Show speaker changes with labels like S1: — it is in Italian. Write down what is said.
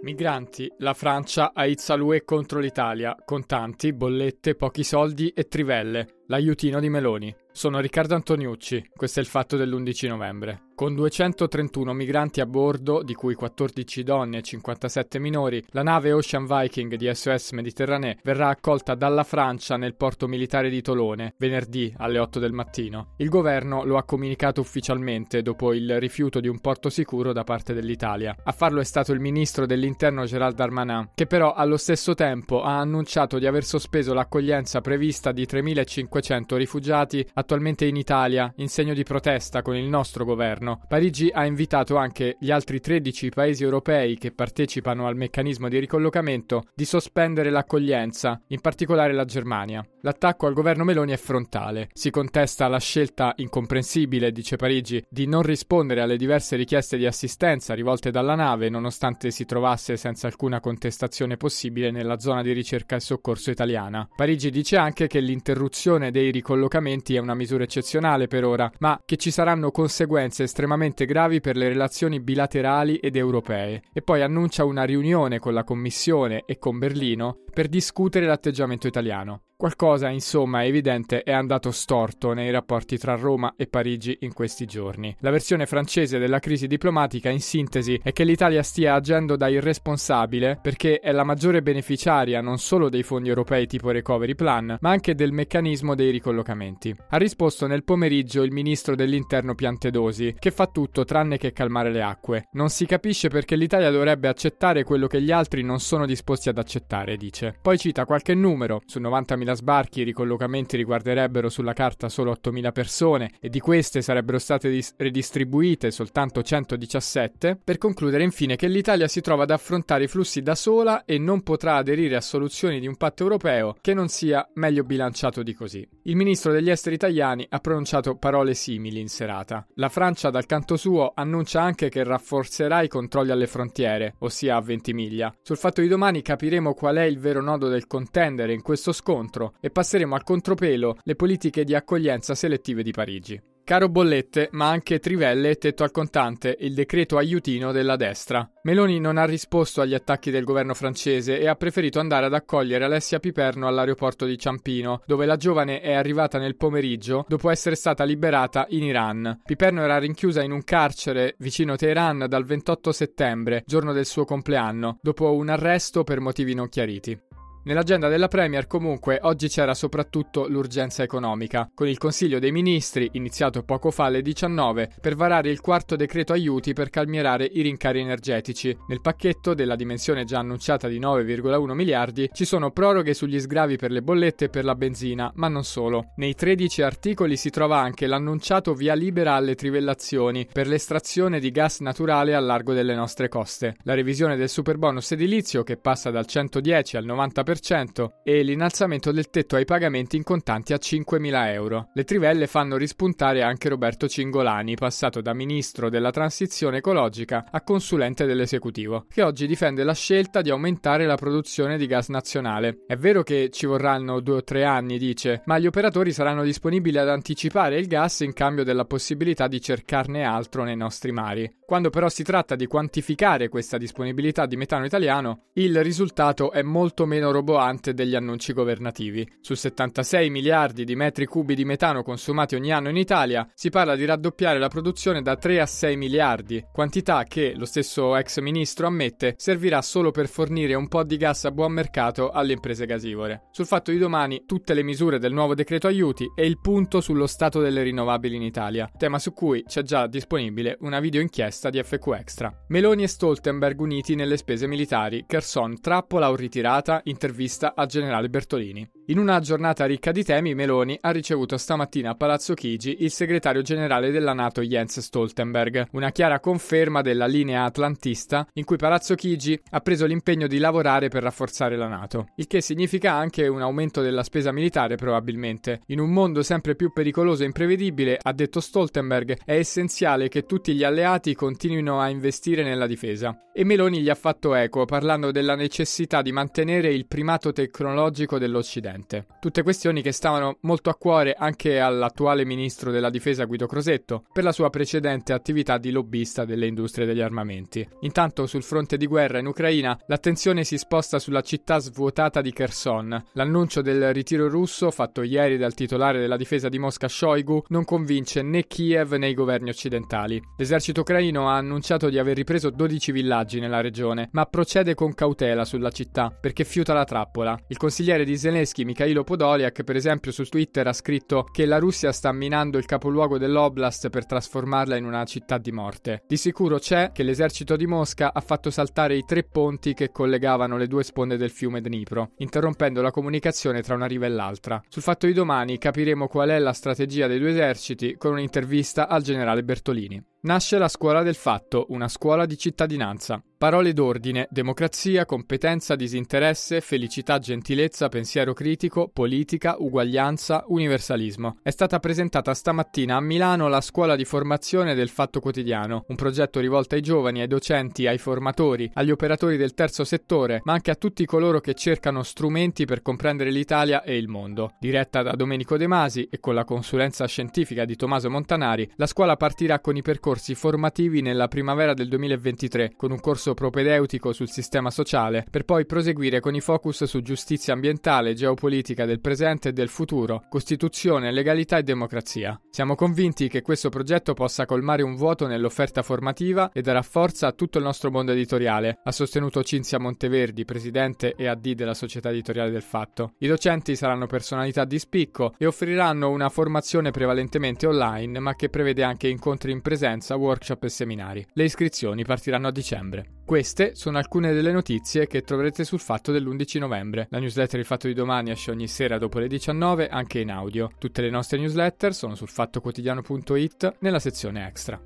S1: Migranti, la Francia aizza l'UE contro l'Italia, contanti, bollette, pochi soldi e trivelle, l'aiutino di Meloni. Sono Riccardo Antoniucci, questo è il fatto dell'11 novembre. Con 231 migranti a bordo, di cui 14 donne e 57 minori, la nave Ocean Viking di SOS Mediterranee verrà accolta dalla Francia nel porto militare di Tolone, venerdì alle 8 del mattino. Il governo lo ha comunicato ufficialmente dopo il rifiuto di un porto sicuro da parte dell'Italia. A farlo è stato il ministro dell'interno Gerald Darmanin, che però allo stesso tempo ha annunciato di aver sospeso l'accoglienza prevista di 3.500 rifugiati attualmente in Italia in segno di protesta con il nostro governo. Parigi ha invitato anche gli altri 13 paesi europei che partecipano al meccanismo di ricollocamento di sospendere l'accoglienza, in particolare la Germania. L'attacco al governo Meloni è frontale. Si contesta la scelta incomprensibile, dice Parigi, di non rispondere alle diverse richieste di assistenza rivolte dalla nave, nonostante si trovasse senza alcuna contestazione possibile nella zona di ricerca e soccorso italiana. Parigi dice anche che l'interruzione dei ricollocamenti è una misura eccezionale per ora, ma che ci saranno conseguenze estremamente gravi per le relazioni bilaterali ed europee. E poi annuncia una riunione con la Commissione e con Berlino per discutere l'atteggiamento italiano. Qualcosa, insomma, è evidente è andato storto nei rapporti tra Roma e Parigi in questi giorni. La versione francese della crisi diplomatica, in sintesi, è che l'Italia stia agendo da irresponsabile perché è la maggiore beneficiaria non solo dei fondi europei tipo Recovery Plan, ma anche del meccanismo dei ricollocamenti. Ha risposto nel pomeriggio il ministro dell'interno Piantedosi, che fa tutto tranne che calmare le acque. Non si capisce perché l'Italia dovrebbe accettare quello che gli altri non sono disposti ad accettare, dice. Poi cita qualche numero, su 90.000 sbarchi i ricollocamenti riguarderebbero sulla carta solo 8.000 persone e di queste sarebbero state dis- redistribuite soltanto 117, per concludere infine che l'Italia si trova ad affrontare i flussi da sola e non potrà aderire a soluzioni di un patto europeo che non sia meglio bilanciato di così. Il ministro degli esteri italiani ha pronunciato parole simili in serata. La Francia dal canto suo annuncia anche che rafforzerà i controlli alle frontiere, ossia a Ventimiglia. Sul fatto di domani capiremo qual è il vero nodo del contendere in questo scontro e passeremo al contropelo le politiche di accoglienza selettive di Parigi. Caro bollette, ma anche trivelle e tetto al contante, il decreto aiutino della destra. Meloni non ha risposto agli attacchi del governo francese e ha preferito andare ad accogliere Alessia Piperno all'aeroporto di Ciampino, dove la giovane è arrivata nel pomeriggio dopo essere stata liberata in Iran. Piperno era rinchiusa in un carcere vicino Teheran dal 28 settembre, giorno del suo compleanno, dopo un arresto per motivi non chiariti. Nell'agenda della Premier comunque oggi c'era soprattutto l'urgenza economica, con il Consiglio dei Ministri, iniziato poco fa alle 19, per varare il quarto decreto aiuti per calmierare i rincari energetici. Nel pacchetto della dimensione già annunciata di 9,1 miliardi ci sono proroghe sugli sgravi per le bollette e per la benzina, ma non solo. Nei 13 articoli si trova anche l'annunciato via libera alle trivellazioni per l'estrazione di gas naturale al largo delle nostre coste, la revisione del superbonus edilizio che passa dal 110 al 90% e l'innalzamento del tetto ai pagamenti in contanti a 5.000 euro. Le trivelle fanno rispuntare anche Roberto Cingolani, passato da ministro della transizione ecologica a consulente dell'esecutivo, che oggi difende la scelta di aumentare la produzione di gas nazionale. È vero che ci vorranno due o tre anni, dice, ma gli operatori saranno disponibili ad anticipare il gas in cambio della possibilità di cercarne altro nei nostri mari. Quando però si tratta di quantificare questa disponibilità di metano italiano, il risultato è molto meno robusto roboante degli annunci governativi. Su 76 miliardi di metri cubi di metano consumati ogni anno in Italia, si parla di raddoppiare la produzione da 3 a 6 miliardi, quantità che, lo stesso ex ministro ammette, servirà solo per fornire un po' di gas a buon mercato alle imprese gasivore. Sul fatto di domani, tutte le misure del nuovo decreto aiuti e il punto sullo stato delle rinnovabili in Italia, tema su cui c'è già disponibile una video inchiesta di FQ Extra. Meloni e Stoltenberg uniti nelle spese militari, Kherson trappola o ritirata, intervista al generale Bertolini. In una giornata ricca di temi, Meloni ha ricevuto stamattina a Palazzo Chigi il segretario generale della NATO Jens Stoltenberg, una chiara conferma della linea atlantista in cui Palazzo Chigi ha preso l'impegno di lavorare per rafforzare la NATO, il che significa anche un aumento della spesa militare probabilmente. In un mondo sempre più pericoloso e imprevedibile, ha detto Stoltenberg, è essenziale che tutti gli alleati continuino a investire nella difesa. E Meloni gli ha fatto eco parlando della necessità di mantenere il primato tecnologico dell'Occidente precedente. Tutte questioni che stavano molto a cuore anche all'attuale ministro della difesa Guido Crosetto per la sua precedente attività di lobbista delle industrie degli armamenti. Intanto sul fronte di guerra in Ucraina l'attenzione si sposta sulla città svuotata di Kherson. L'annuncio del ritiro russo fatto ieri dal titolare della difesa di Mosca Shoigu non convince né Kiev né i governi occidentali. L'esercito ucraino ha annunciato di aver ripreso 12 villaggi nella regione, ma procede con cautela sulla città perché fiuta la trappola. Il consigliere di Zelensky Mikhailo Podoliak, per esempio, su Twitter ha scritto che la Russia sta minando il capoluogo dell'Oblast per trasformarla in una città di morte. Di sicuro c'è che l'esercito di Mosca ha fatto saltare i tre ponti che collegavano le due sponde del fiume Dnipro, interrompendo la comunicazione tra una riva e l'altra. Sul fatto di domani capiremo qual è la strategia dei due eserciti con un'intervista al generale Bertolini. Nasce la scuola del fatto, una scuola di cittadinanza. Parole d'ordine, democrazia, competenza, disinteresse, felicità, gentilezza, pensiero critico, politica, uguaglianza, universalismo. È stata presentata stamattina a Milano la scuola di formazione del Fatto Quotidiano, un progetto rivolto ai giovani, ai docenti, ai formatori, agli operatori del terzo settore, ma anche a tutti coloro che cercano strumenti per comprendere l'Italia e il mondo. Diretta da Domenico De Masi e con la consulenza scientifica di Tommaso Montanari, la scuola partirà con i percorsi formativi nella primavera del 2023, con un corso propedeutico sul sistema sociale, per poi proseguire con i focus su giustizia ambientale, geopolitica del presente e del futuro, Costituzione, legalità e democrazia. Siamo convinti che questo progetto possa colmare un vuoto nell'offerta formativa e darà forza a tutto il nostro mondo editoriale, ha sostenuto Cinzia Monteverdi, presidente e AD della società editoriale del Fatto. I docenti saranno personalità di spicco e offriranno una formazione prevalentemente online, ma che prevede anche incontri in presenza, workshop e seminari. Le iscrizioni partiranno a dicembre. Queste sono alcune delle notizie che troverete sul fatto dell'11 novembre. La newsletter Il Fatto di Domani esce ogni sera dopo le 19 anche in audio. Tutte le nostre newsletter sono sul fattoquotidiano.it nella sezione extra.